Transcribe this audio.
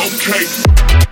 okay.